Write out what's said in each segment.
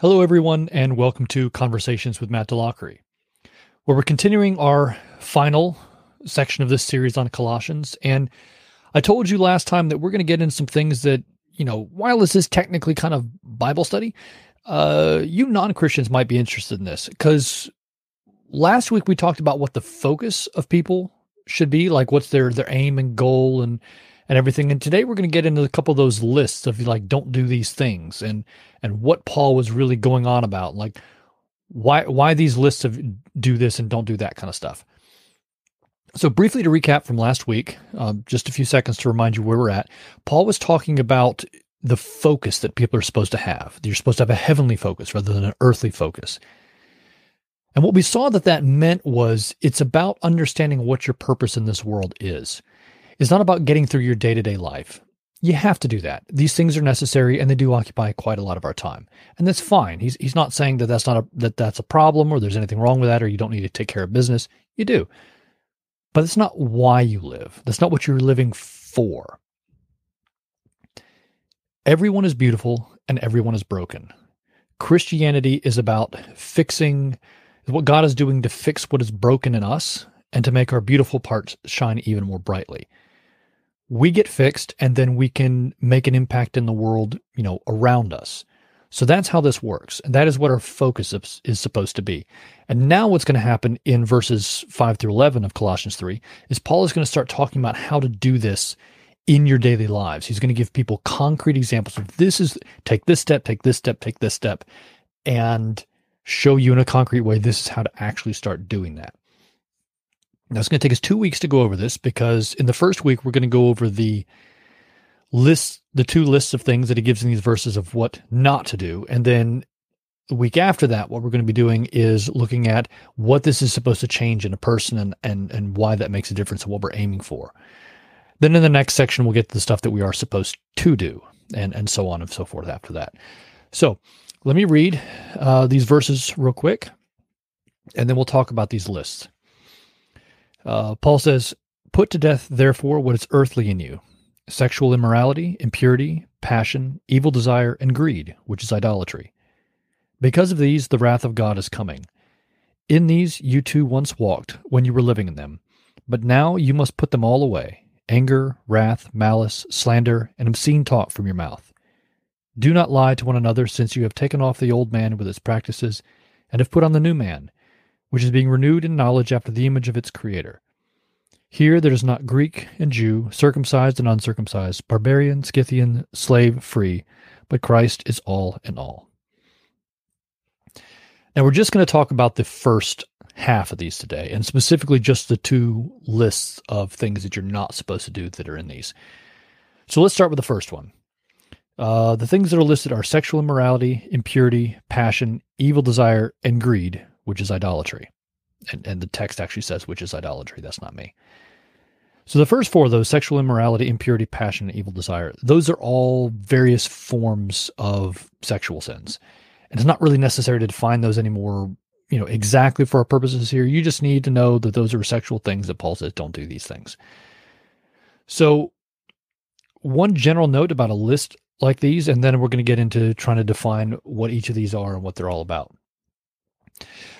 Hello, everyone, and welcome to Conversations with Matt DeLockery, where we're continuing our final section of this series on Colossians. And I told you last time that we're going to get in some things that, you know, while this is technically kind of Bible study, uh, you non Christians might be interested in this because last week we talked about what the focus of people should be, like what's their their aim and goal and and everything. And today we're going to get into a couple of those lists of like don't do these things and and what Paul was really going on about, like why why these lists of do this and don't do that kind of stuff. So briefly to recap from last week, um, just a few seconds to remind you where we're at. Paul was talking about the focus that people are supposed to have. You're supposed to have a heavenly focus rather than an earthly focus. And what we saw that that meant was it's about understanding what your purpose in this world is is not about getting through your day to day life. You have to do that. These things are necessary and they do occupy quite a lot of our time. And that's fine. He's, he's not saying that that's not a, that that's a problem or there's anything wrong with that or you don't need to take care of business. You do. But it's not why you live. That's not what you're living for. Everyone is beautiful and everyone is broken. Christianity is about fixing what God is doing to fix what is broken in us and to make our beautiful parts shine even more brightly we get fixed and then we can make an impact in the world, you know, around us. So that's how this works. And that is what our focus is supposed to be. And now what's going to happen in verses 5 through 11 of Colossians 3 is Paul is going to start talking about how to do this in your daily lives. He's going to give people concrete examples of this is take this step, take this step, take this step, and show you in a concrete way this is how to actually start doing that. Now, it's going to take us two weeks to go over this because in the first week, we're going to go over the list, the two lists of things that he gives in these verses of what not to do. And then the week after that, what we're going to be doing is looking at what this is supposed to change in a person and, and, and why that makes a difference and what we're aiming for. Then in the next section, we'll get to the stuff that we are supposed to do and, and so on and so forth after that. So let me read uh, these verses real quick, and then we'll talk about these lists. Uh, Paul says, Put to death, therefore, what is earthly in you sexual immorality, impurity, passion, evil desire, and greed, which is idolatry. Because of these, the wrath of God is coming. In these you too once walked when you were living in them, but now you must put them all away anger, wrath, malice, slander, and obscene talk from your mouth. Do not lie to one another, since you have taken off the old man with his practices, and have put on the new man which is being renewed in knowledge after the image of its creator. Here there is not Greek and Jew, circumcised and uncircumcised, barbarian, Scythian, slave, free, but Christ is all in all. Now we're just going to talk about the first half of these today, and specifically just the two lists of things that you're not supposed to do that are in these. So let's start with the first one. Uh, the things that are listed are sexual immorality, impurity, passion, evil desire, and greed, which is idolatry. And, and the text actually says, which is idolatry. That's not me. So the first four though, sexual immorality, impurity, passion, and evil desire those are all various forms of sexual sins. And it's not really necessary to define those anymore, you know, exactly for our purposes here. You just need to know that those are sexual things that Paul says don't do these things. So one general note about a list like these, and then we're going to get into trying to define what each of these are and what they're all about.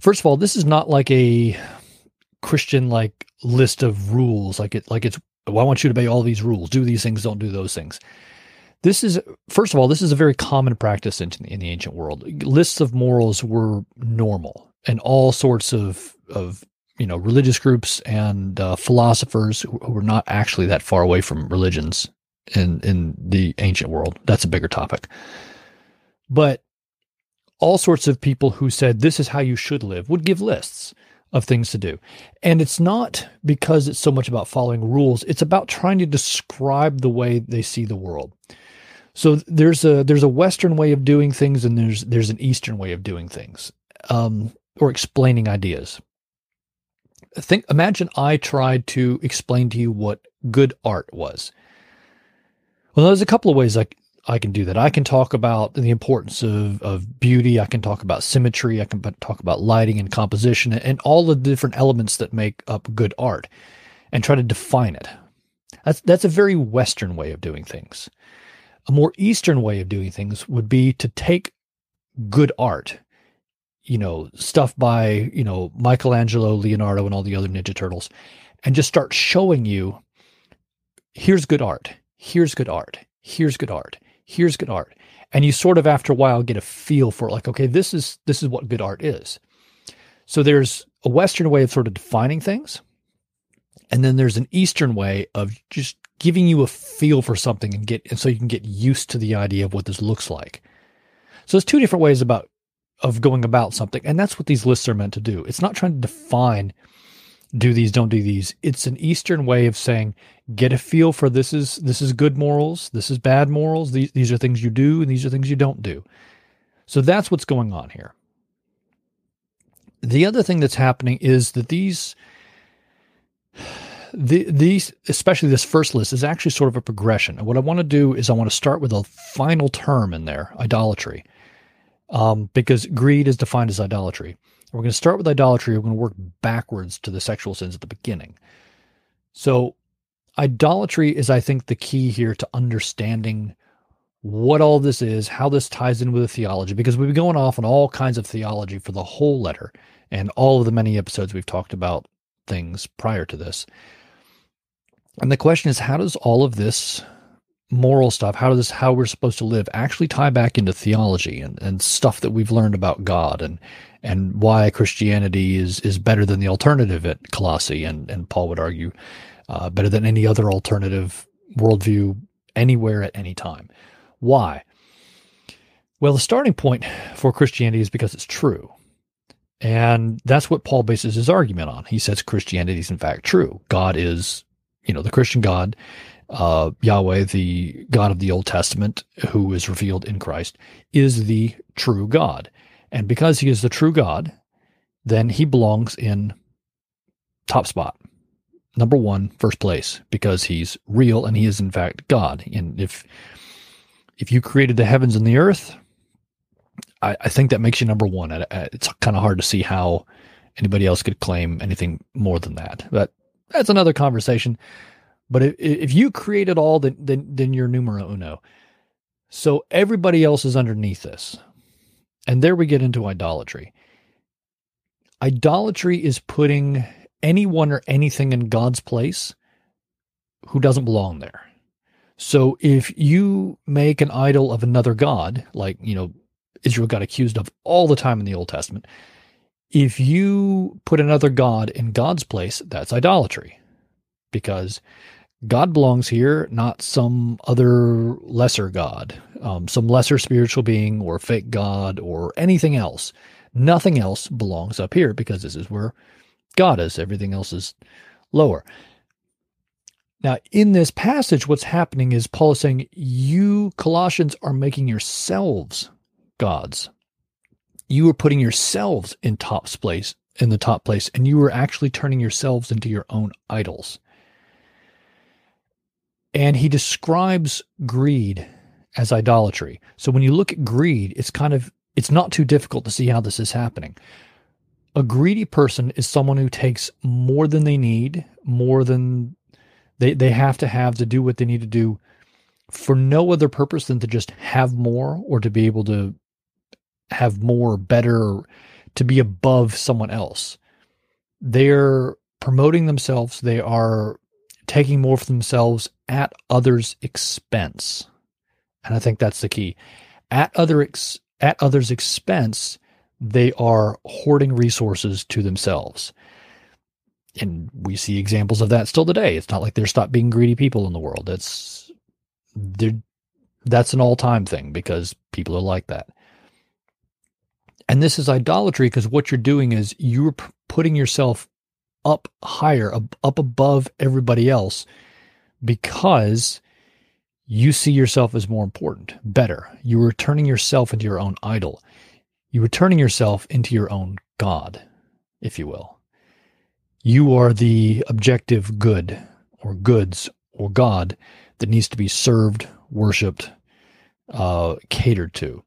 First of all, this is not like a Christian like list of rules. Like it, like it's. Well, I want you to obey all these rules. Do these things. Don't do those things. This is first of all, this is a very common practice in, in the ancient world. Lists of morals were normal, and all sorts of of you know religious groups and uh, philosophers who, who were not actually that far away from religions in in the ancient world. That's a bigger topic. But all sorts of people who said this is how you should live would give lists of things to do. And it's not because it's so much about following rules, it's about trying to describe the way they see the world. So there's a there's a western way of doing things and there's there's an eastern way of doing things. Um, or explaining ideas. Think imagine I tried to explain to you what good art was. Well, there's a couple of ways I I can do that. I can talk about the importance of, of beauty. I can talk about symmetry. I can talk about lighting and composition and all the different elements that make up good art and try to define it. That's, that's a very Western way of doing things. A more Eastern way of doing things would be to take good art, you know, stuff by, you know, Michelangelo, Leonardo, and all the other Ninja Turtles, and just start showing you here's good art, here's good art, here's good art, here's good art. And you sort of after a while get a feel for it, like, okay, this is this is what good art is. So there's a Western way of sort of defining things. And then there's an Eastern way of just giving you a feel for something and get and so you can get used to the idea of what this looks like. So there's two different ways about of going about something, and that's what these lists are meant to do. It's not trying to define do these, don't do these. It's an Eastern way of saying get a feel for this is this is good morals, this is bad morals, these these are things you do, and these are things you don't do. So that's what's going on here. The other thing that's happening is that these the, these, especially this first list, is actually sort of a progression. And what I want to do is I want to start with a final term in there, idolatry, um, because greed is defined as idolatry. We're going to start with idolatry. We're going to work backwards to the sexual sins at the beginning. So, idolatry is, I think, the key here to understanding what all this is, how this ties in with the theology, because we've been going off on all kinds of theology for the whole letter and all of the many episodes we've talked about things prior to this. And the question is, how does all of this moral stuff, how does this, how we're supposed to live actually tie back into theology and, and stuff that we've learned about God and, and why Christianity is, is better than the alternative at Colossae. And, and Paul would argue, uh, better than any other alternative worldview anywhere at any time. Why? Well, the starting point for Christianity is because it's true. And that's what Paul bases his argument on. He says Christianity is in fact true. God is you know, the Christian God, uh, Yahweh, the God of the Old Testament, who is revealed in Christ, is the true God. And because he is the true God, then he belongs in top spot, number one, first place, because he's real and he is in fact God. And if if you created the heavens and the earth, I, I think that makes you number one. It's kind of hard to see how anybody else could claim anything more than that. But that's another conversation. But if, if you create it all, then, then, then you're numero uno. So everybody else is underneath this. And there we get into idolatry. Idolatry is putting anyone or anything in God's place who doesn't belong there. So if you make an idol of another God, like, you know, Israel got accused of all the time in the Old Testament, if you put another God in God's place, that's idolatry because God belongs here, not some other lesser God, um, some lesser spiritual being or fake God or anything else. Nothing else belongs up here because this is where God is. Everything else is lower. Now, in this passage, what's happening is Paul is saying, You Colossians are making yourselves gods you were putting yourselves in top place in the top place and you were actually turning yourselves into your own idols and he describes greed as idolatry so when you look at greed it's kind of it's not too difficult to see how this is happening a greedy person is someone who takes more than they need more than they, they have to have to do what they need to do for no other purpose than to just have more or to be able to have more, better, to be above someone else. They're promoting themselves. They are taking more for themselves at others' expense. And I think that's the key. At other ex- at others' expense, they are hoarding resources to themselves. And we see examples of that still today. It's not like there's stopped being greedy people in the world. That's that's an all-time thing because people are like that. And this is idolatry because what you're doing is you're putting yourself up higher, up above everybody else because you see yourself as more important, better. You are turning yourself into your own idol. You are turning yourself into your own God, if you will. You are the objective good or goods or God that needs to be served, worshiped, uh, catered to.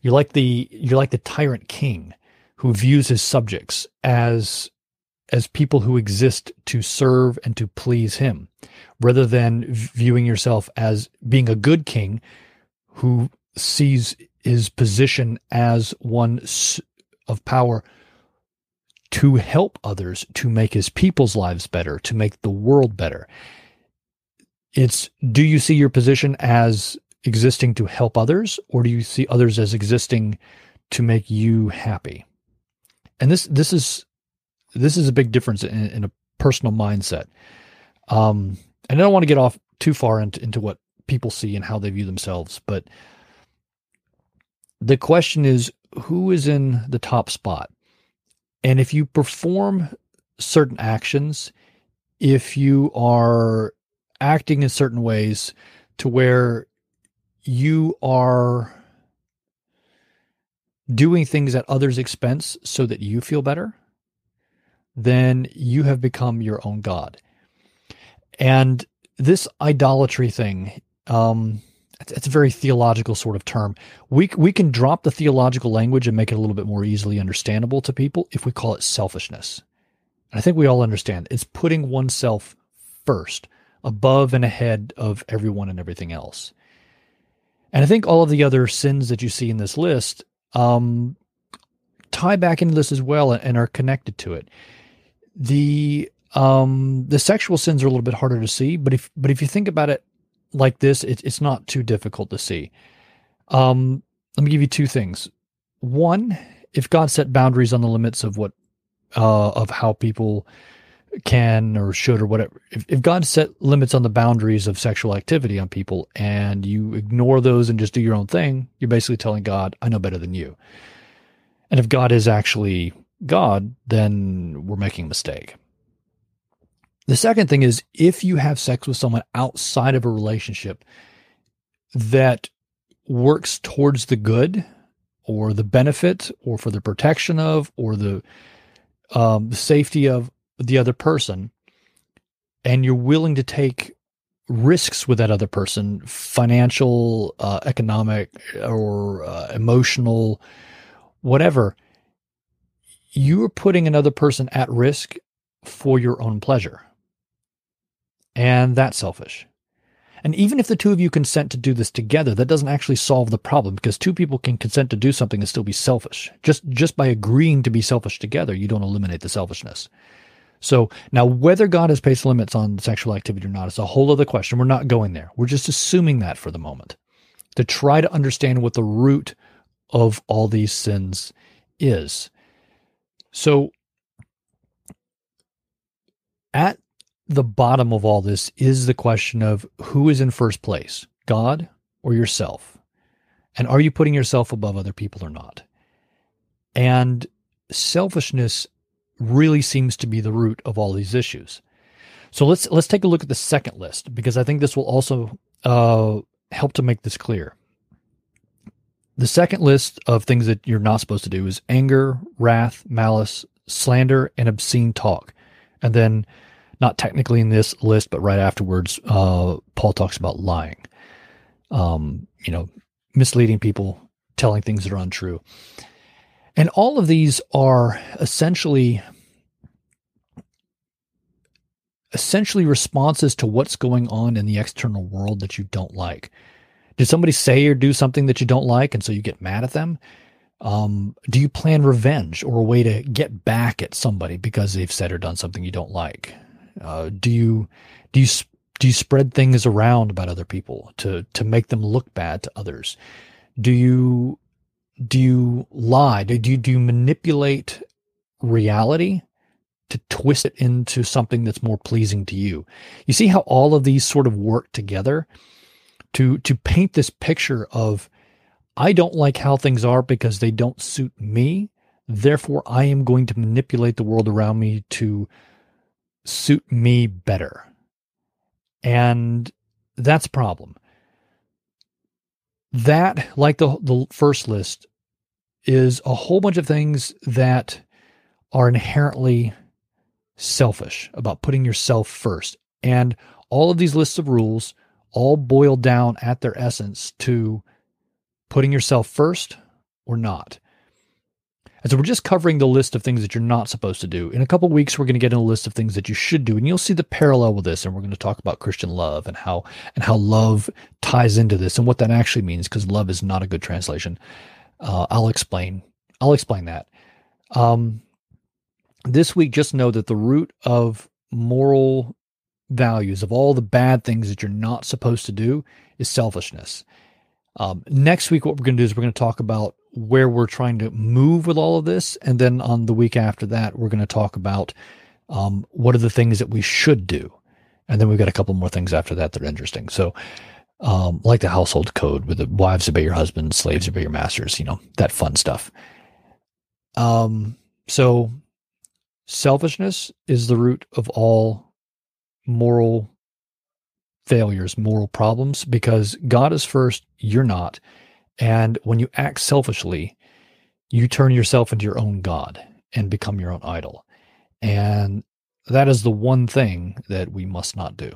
You're like the you're like the tyrant king who views his subjects as as people who exist to serve and to please him, rather than viewing yourself as being a good king who sees his position as one of power to help others, to make his people's lives better, to make the world better. It's do you see your position as existing to help others, or do you see others as existing to make you happy? And this this is this is a big difference in, in a personal mindset. Um, and I don't want to get off too far into, into what people see and how they view themselves, but the question is who is in the top spot? And if you perform certain actions, if you are acting in certain ways to where you are doing things at others' expense so that you feel better, then you have become your own God. And this idolatry thing, um, it's, it's a very theological sort of term. We we can drop the theological language and make it a little bit more easily understandable to people if we call it selfishness. And I think we all understand it's putting oneself first, above and ahead of everyone and everything else. And I think all of the other sins that you see in this list um, tie back into this as well and are connected to it. The um, the sexual sins are a little bit harder to see, but if but if you think about it like this, it, it's not too difficult to see. Um, let me give you two things. One, if God set boundaries on the limits of what uh, of how people can or should or whatever, if, if God set limits on the boundaries of sexual activity on people and you ignore those and just do your own thing, you're basically telling God, "I know better than you." And if God is actually God, then we're making a mistake. The second thing is if you have sex with someone outside of a relationship that works towards the good or the benefit or for the protection of or the um, safety of the other person, and you're willing to take risks with that other person, financial, uh, economic, or uh, emotional, whatever, you are putting another person at risk for your own pleasure. And that's selfish. And even if the two of you consent to do this together, that doesn't actually solve the problem because two people can consent to do something and still be selfish. Just, just by agreeing to be selfish together, you don't eliminate the selfishness. So now whether God has placed limits on sexual activity or not is a whole other question. We're not going there. We're just assuming that for the moment to try to understand what the root of all these sins is. So at the bottom of all this is the question of who is in first place, God or yourself? And are you putting yourself above other people or not? And selfishness really seems to be the root of all these issues. So let's let's take a look at the second list because I think this will also uh, help to make this clear. The second list of things that you're not supposed to do is anger, wrath, malice, slander, and obscene talk. And then not technically in this list, but right afterwards, uh, Paul talks about lying. Um, you know, misleading people, telling things that are untrue. And all of these are essentially essentially responses to what's going on in the external world that you don't like. Did somebody say or do something that you don't like and so you get mad at them? Um, do you plan revenge or a way to get back at somebody because they've said or done something you don't like? Uh, do you do you do you spread things around about other people to to make them look bad to others? Do you do you lie? Do you do you manipulate reality to twist it into something that's more pleasing to you? You see how all of these sort of work together to to paint this picture of I don't like how things are because they don't suit me. Therefore, I am going to manipulate the world around me to suit me better. And that's a problem. That, like the, the first list, is a whole bunch of things that are inherently selfish about putting yourself first. And all of these lists of rules all boil down at their essence to putting yourself first or not. And so we're just covering the list of things that you're not supposed to do. In a couple weeks, we're going to get in a list of things that you should do, and you'll see the parallel with this. And we're going to talk about Christian love and how and how love ties into this and what that actually means, because love is not a good translation. Uh, I'll explain. I'll explain that. Um, this week, just know that the root of moral values of all the bad things that you're not supposed to do is selfishness. Um, next week, what we're going to do is we're going to talk about where we're trying to move with all of this. And then on the week after that, we're going to talk about um, what are the things that we should do. And then we've got a couple more things after that that are interesting. So, um, like the household code with the wives obey your husbands, slaves obey your masters, you know, that fun stuff. Um, so selfishness is the root of all moral failures, moral problems, because God is first, you're not. And when you act selfishly, you turn yourself into your own God and become your own idol. And that is the one thing that we must not do.